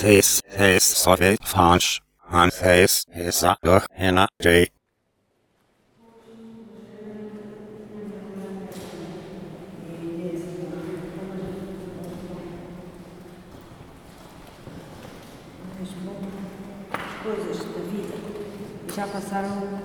Face, face, sove, fanch, han face, hesa, gah, hena, jay. coisas da vida já passaram,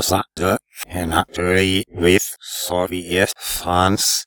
Mossadegh and read with Soviet funds